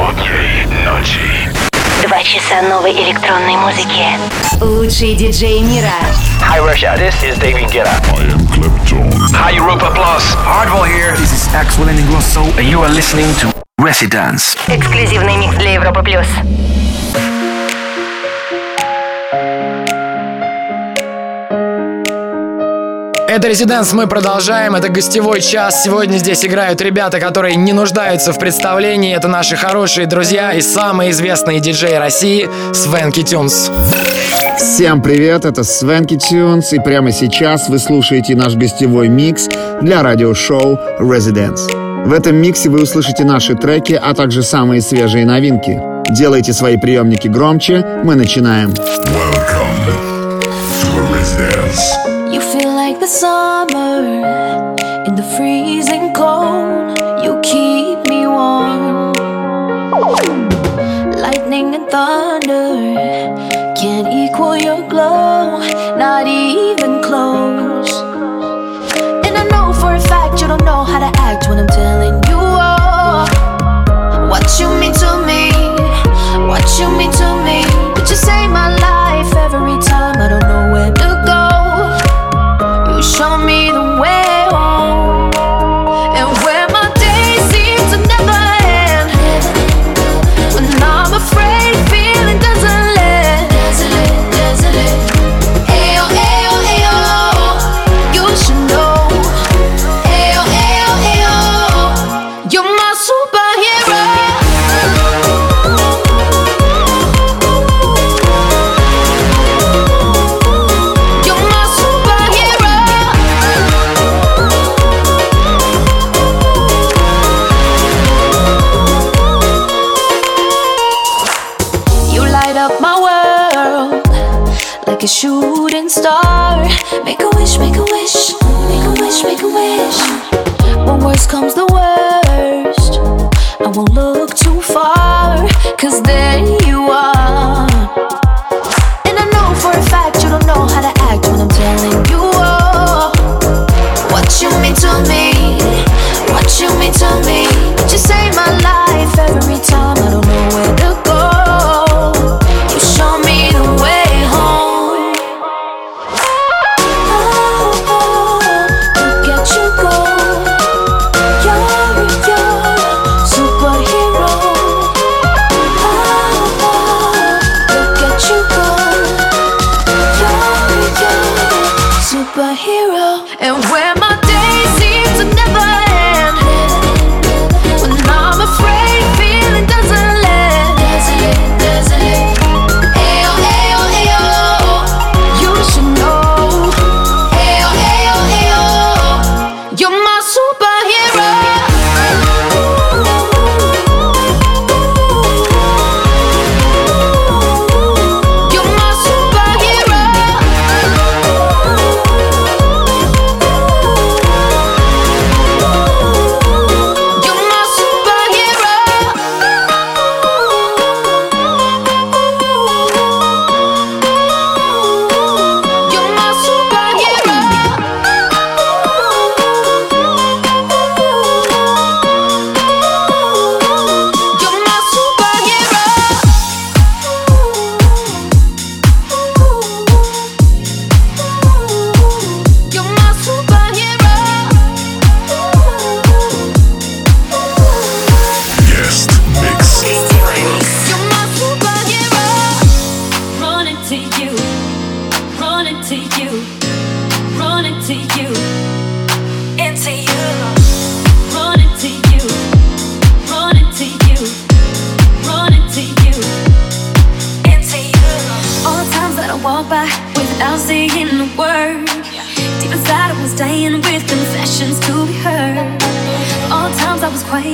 Утро ночи. Два часа новой электронной музыки. Лучший диджей мира. Hi Russia, this is David Guetta. I am Clapton. Hi Europa Plus. Hardwell here. This is Axwell Ingrosso. And you are listening to Residence. Эксклюзивный микс для Европы Плюс. Это «Резиденс», мы продолжаем, это гостевой час. Сегодня здесь играют ребята, которые не нуждаются в представлении. Это наши хорошие друзья и самые известные диджеи России Свенки Тюнс. Всем привет, это Свенки Тюнс, и прямо сейчас вы слушаете наш гостевой микс для радиошоу Residence. В этом миксе вы услышите наши треки, а также самые свежие новинки. Делайте свои приемники громче, мы начинаем. Welcome to Residence. You feel the summer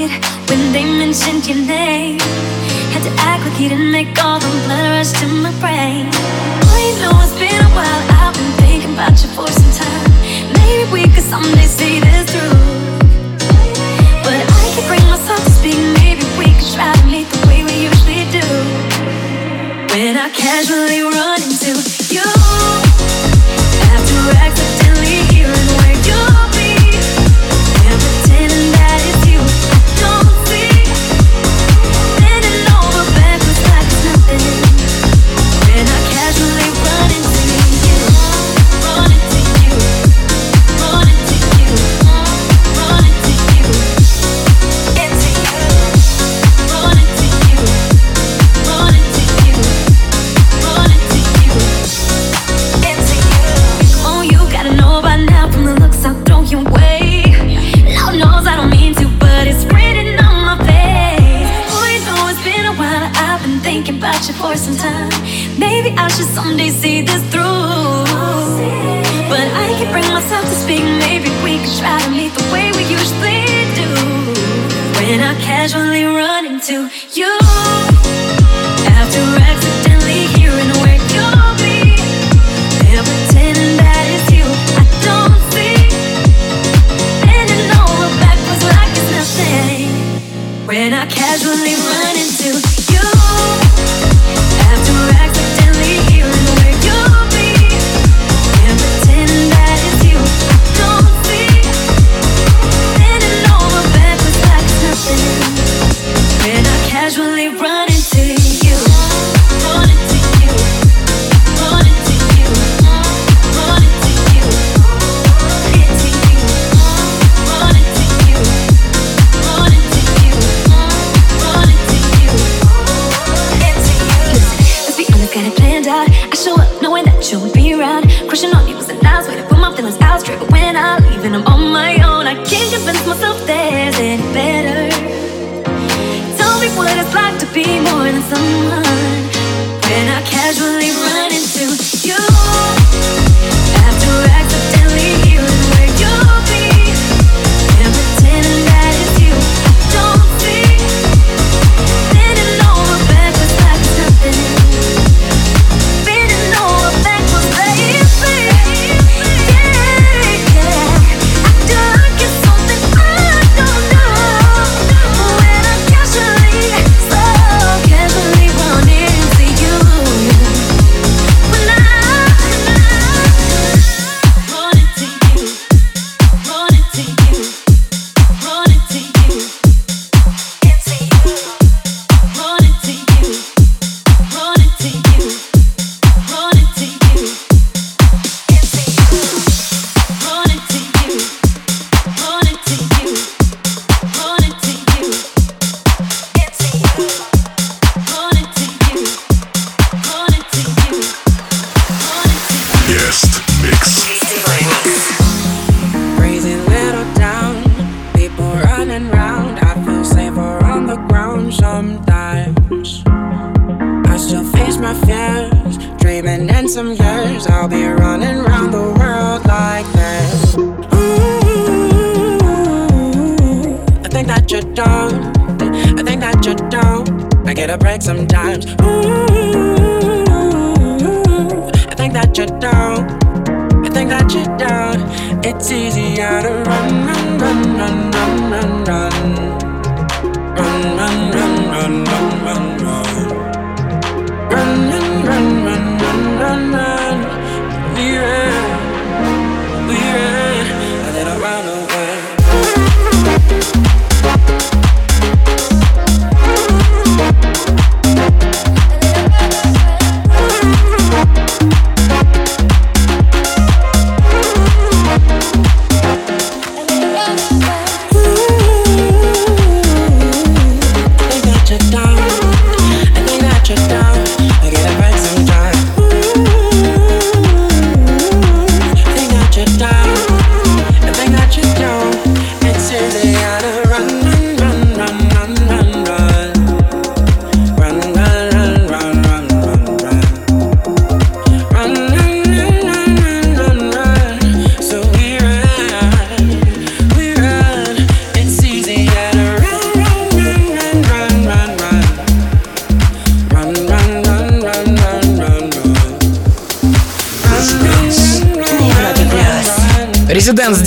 was when they mentioned your name. Had to act like you didn't make all the blood rush to my brain. I know it's been a while, I've been thinking about you for some time. Maybe we could someday see this through. But I can't bring myself to speak, maybe we could try to meet the way we usually do. When I casually run into you, after casually run into you after.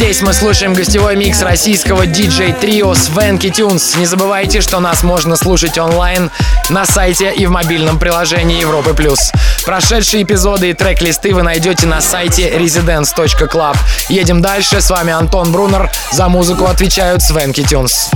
Здесь мы слушаем гостевой микс российского диджей-трио Свенки Тюнс. Не забывайте, что нас можно слушать онлайн на сайте и в мобильном приложении Европы+. плюс. Прошедшие эпизоды и трек-листы вы найдете на сайте residence.club. Едем дальше. С вами Антон Брунер. За музыку отвечают Свенки Тюнс.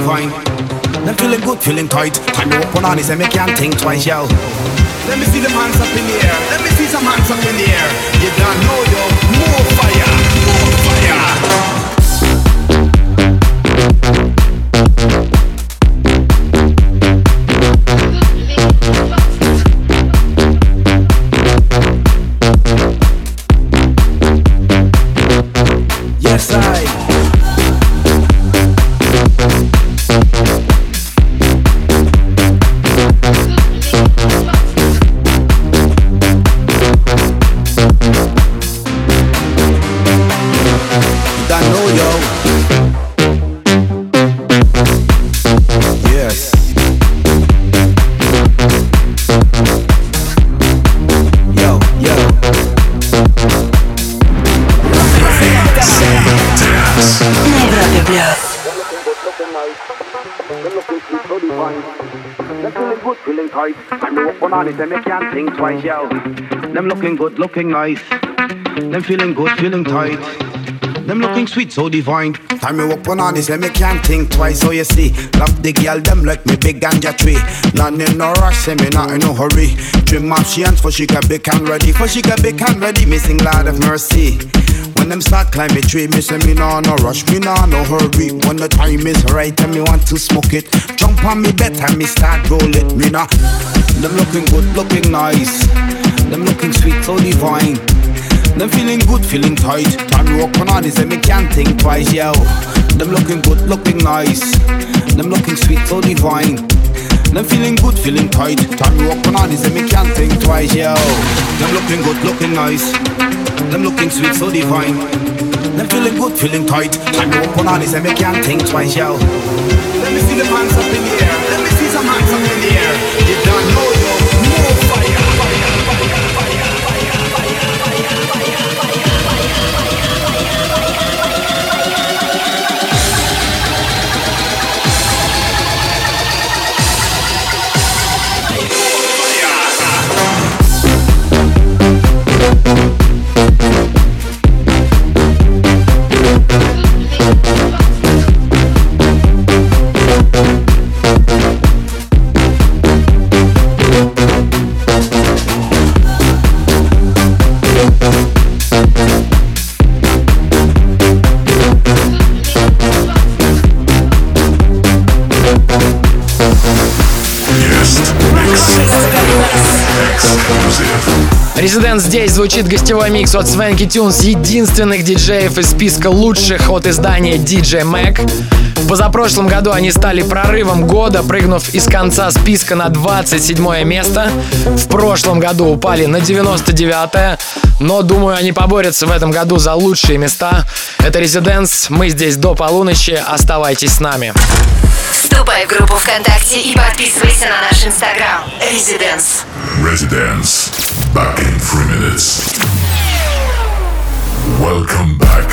Divine. Them feeling good, feeling tight. Time to open on this and make can't think twice, yo. Let me see the hands up in the air. Let me see some hands up in the air. You don't know, yo. More fire, more fire. Looking nice. Them feeling good, feeling tight. Them looking sweet, so divine. Time me walk on this, let me can't think twice. So you see, love the girl, them like me big ganja tree. None in no rush, say me not in no hurry. Trim up she hands for she can big and ready. For she can big and ready, missing Lord of mercy. When them start climbing tree, me say me nah no rush, me nah no hurry. When the time is right and me want to smoke it, jump on me bed and me start roll it. Me nah. Them looking good, looking nice. Them looking sweet, so divine. Them feeling good, feeling tight. Time walk on all this and me can't think twice, yo. Them looking good, looking nice. Them looking sweet, so divine. Them feeling good, feeling tight. Time walk on all this and me can't think twice, yo. Them looking good, looking nice. Them looking sweet, so divine. Them feeling good, feeling tight. Time walk on all this and me can't think twice, yo. Let me see the hands up in the air. Звучит гостевой микс от Свенки Тюнс, единственных диджеев из списка лучших от издания DJ Mag. В позапрошлом году они стали прорывом года, прыгнув из конца списка на 27 место. В прошлом году упали на 99 но думаю, они поборются в этом году за лучшие места. Это Резиденс, мы здесь до полуночи, оставайтесь с нами. Вступай в группу ВКонтакте и подписывайся на наш инстаграм. Residence. Residence. Back in three minutes. Welcome back.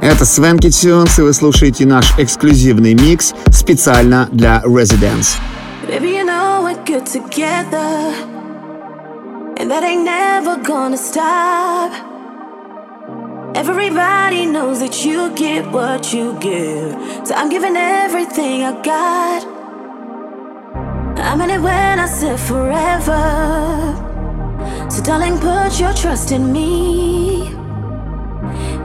Это Свенки Тюнс, и вы слушаете наш эксклюзивный микс специально для Residence. Baby, you know we're together And that ain't never gonna stop Everybody knows that you get what you give So I'm giving everything I got I meant it when I said forever. So, darling, put your trust in me.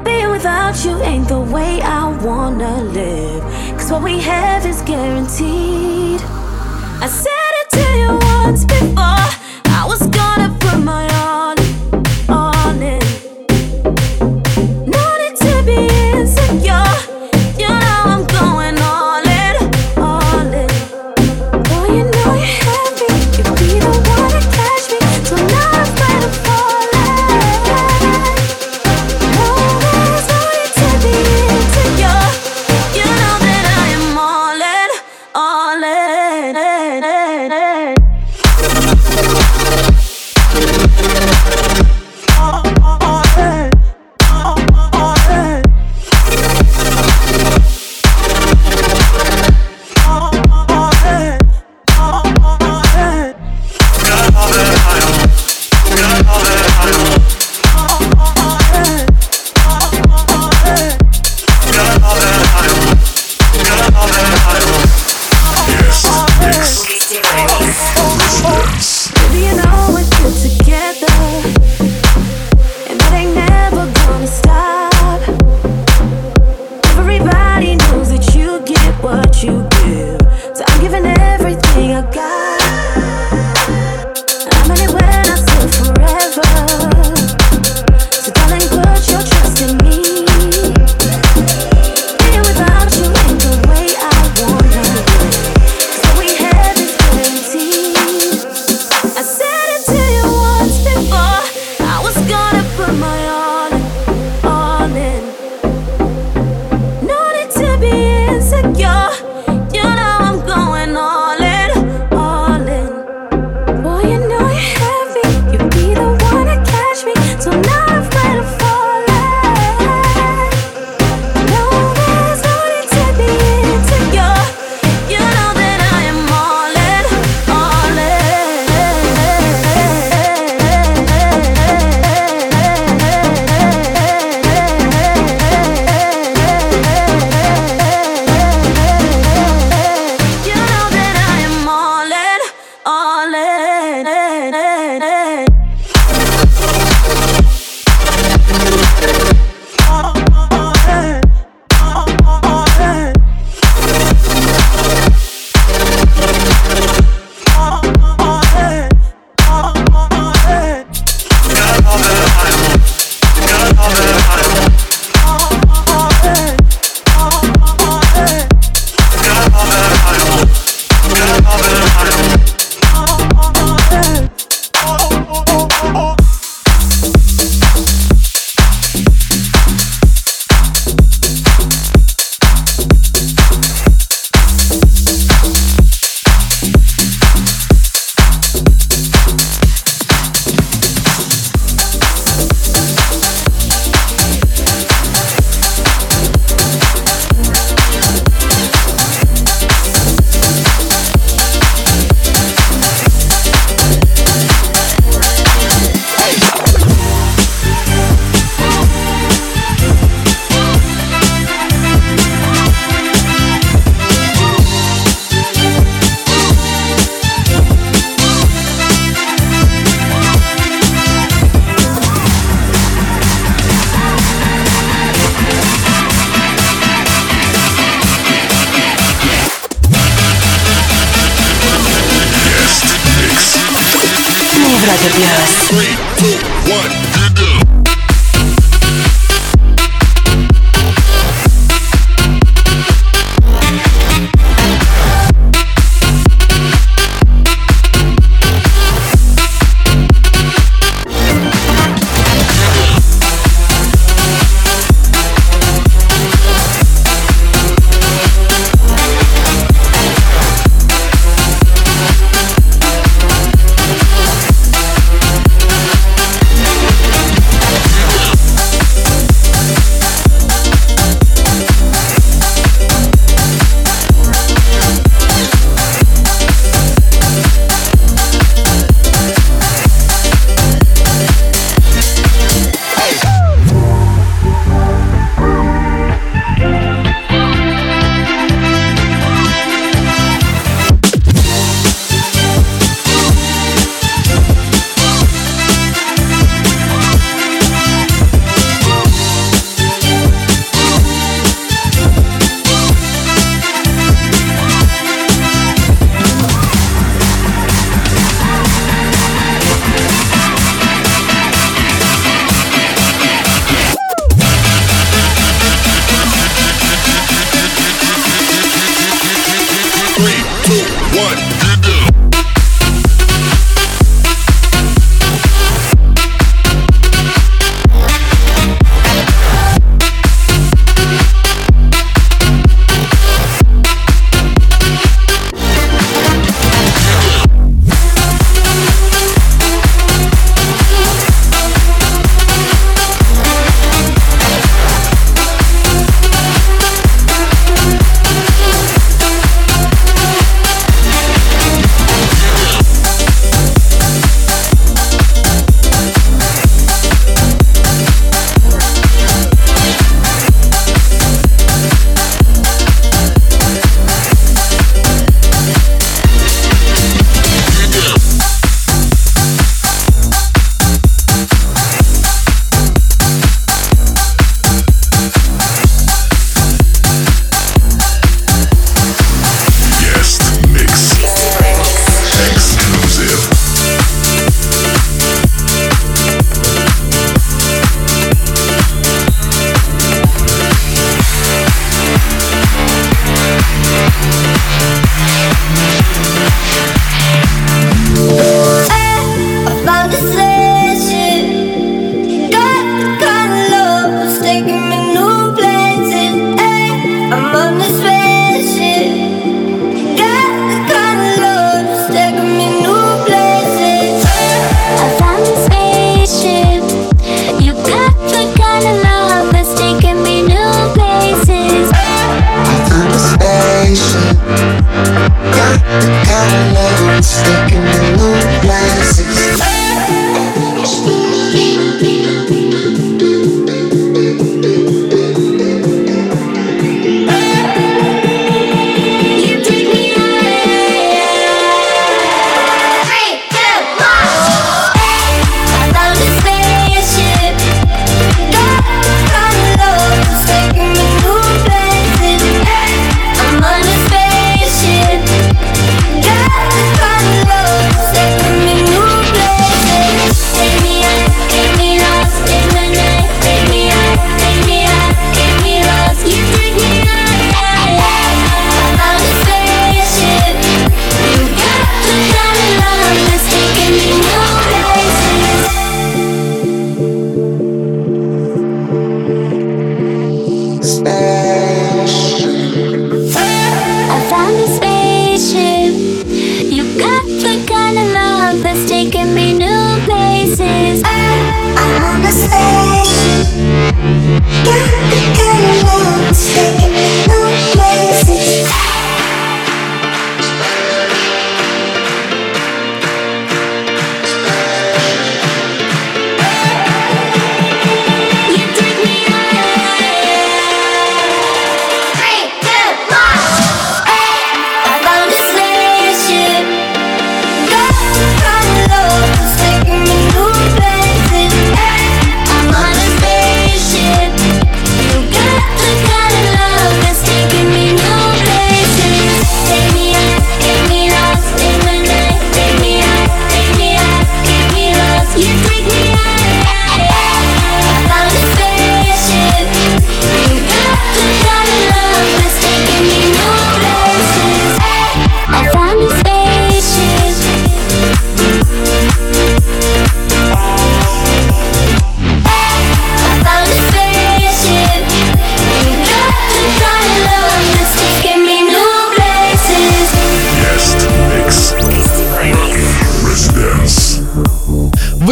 Being without you ain't the way I wanna live. Cause what we have is guaranteed. I said it to you once before. I was gonna Do you know we get together?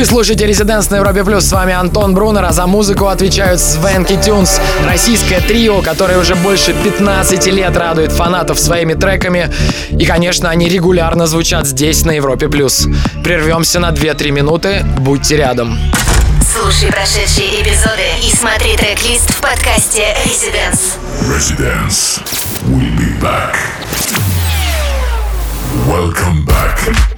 Вы слушаете «Резиденс» на Европе Плюс. С вами Антон Брунер, а за музыку отвечают Свенки Тюнс. Российское трио, которое уже больше 15 лет радует фанатов своими треками. И, конечно, они регулярно звучат здесь, на Европе Плюс. Прервемся на 2-3 минуты. Будьте рядом. Слушай прошедшие эпизоды и смотри трек-лист в подкасте «Резиденс». «Резиденс». We'll be back. Welcome back.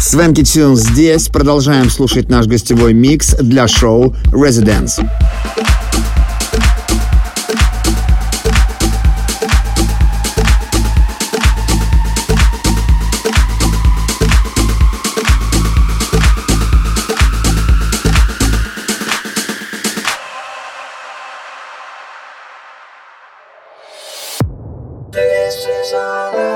Свенки Тюн здесь. Продолжаем слушать наш гостевой микс для шоу «Residence». This is all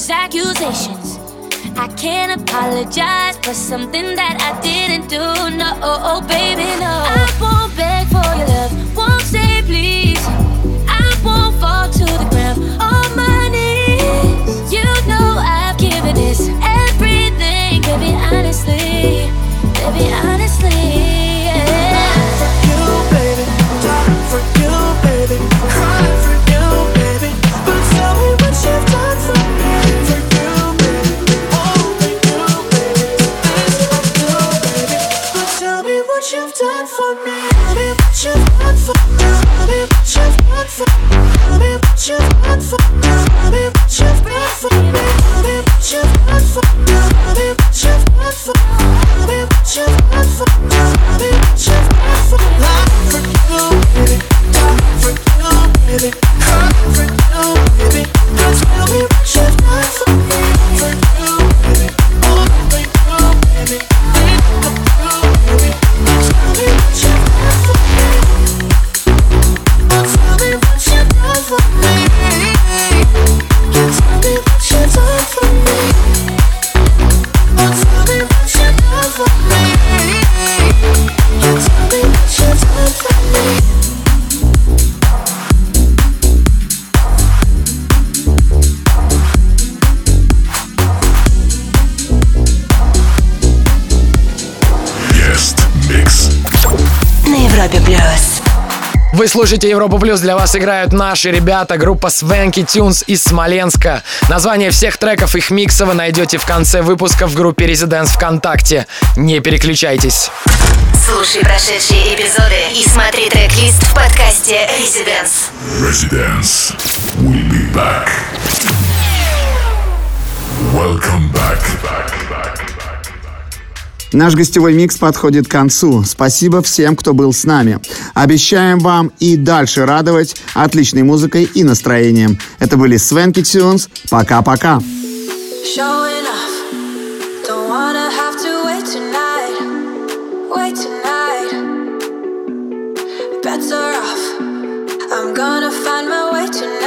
these accusations. I can't apologize for something that I didn't do. No, oh, baby, no. I won't beg for your love, won't say please. I won't fall to the ground on my knees. You know I've given this everything, baby, honestly, baby, honestly. Yeah. For you, baby, for you, baby. Comfort you, baby. Comfort you, baby. Tell me what you Вы слушаете Европу Плюс, для вас играют наши ребята, группа Свенки Тюнс из Смоленска. Название всех треков их микса вы найдете в конце выпуска в группе Резиденс ВКонтакте. Не переключайтесь. Слушай прошедшие эпизоды и смотри трек-лист в подкасте Резиденс. Резиденс. We'll be back. Welcome back. back, back. Наш гостевой микс подходит к концу. Спасибо всем, кто был с нами. Обещаем вам и дальше радовать отличной музыкой и настроением. Это были Свенки Тюнс. Пока-пока. Better off, I'm gonna find my way tonight.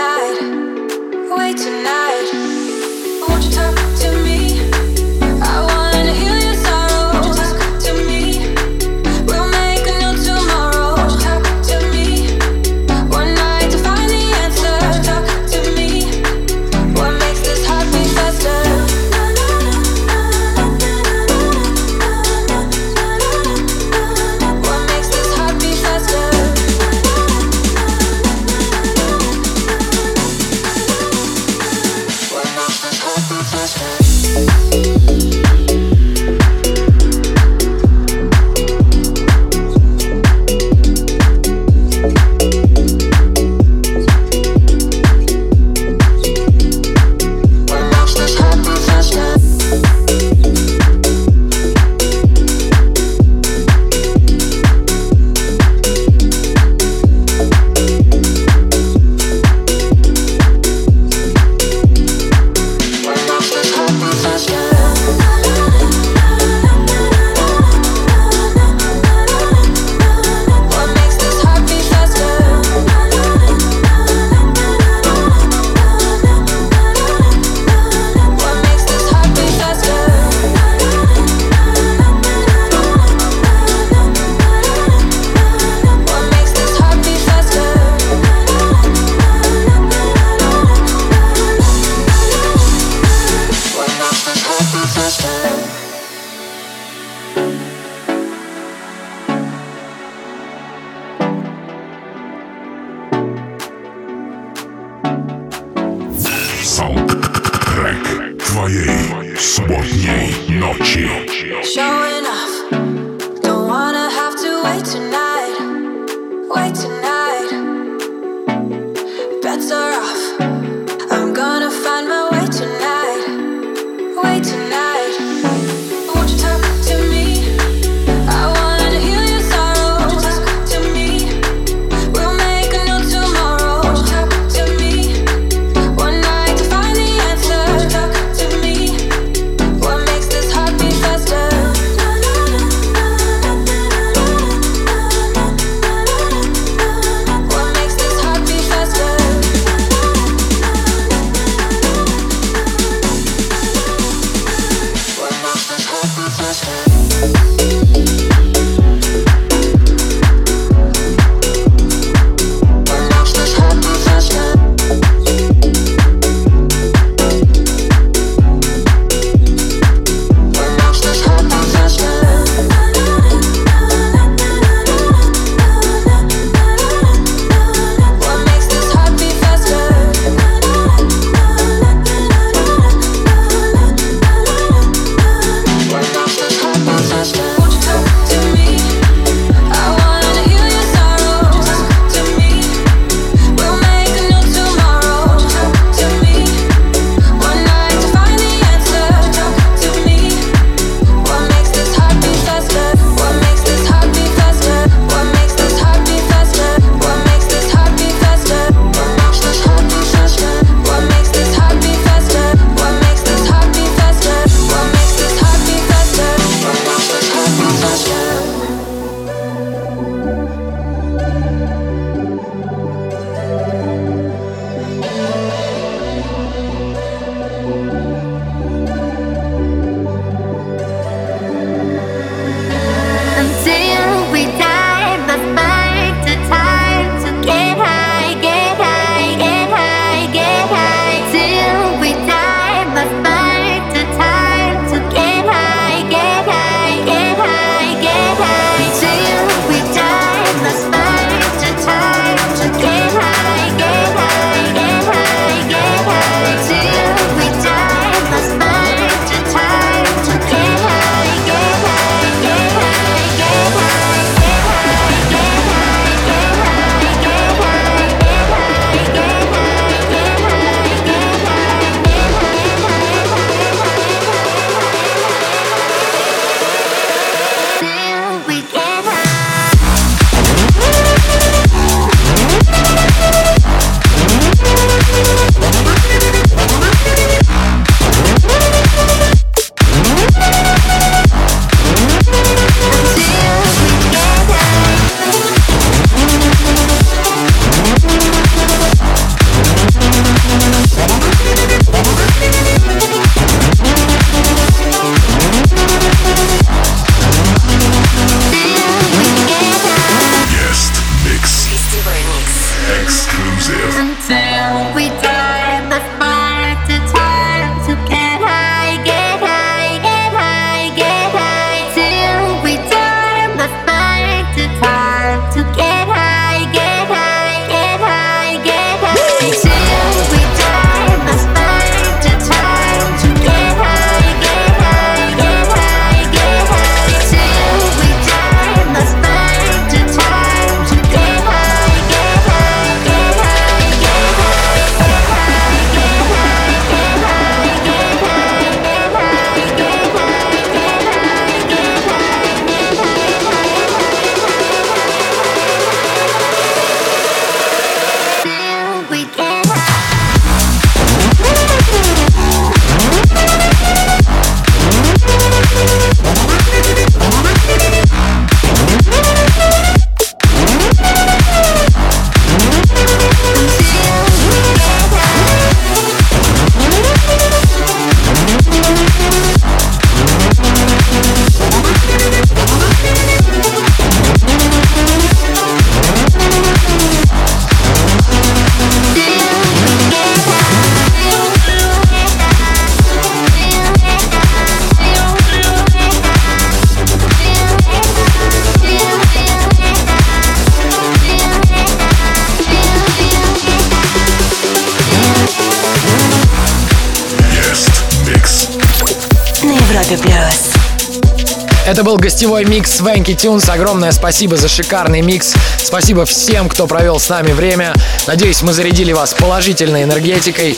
Это был гостевой микс Свенки Тюнс. Огромное спасибо за шикарный микс. Спасибо всем, кто провел с нами время. Надеюсь, мы зарядили вас положительной энергетикой.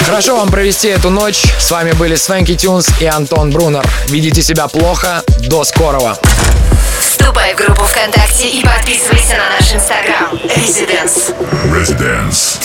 Хорошо вам провести эту ночь. С вами были Свенки Тюнс и Антон Брунер. Ведите себя плохо. До скорого. Вступай в группу ВКонтакте и подписывайся на наш инстаграм. Residence. Residence.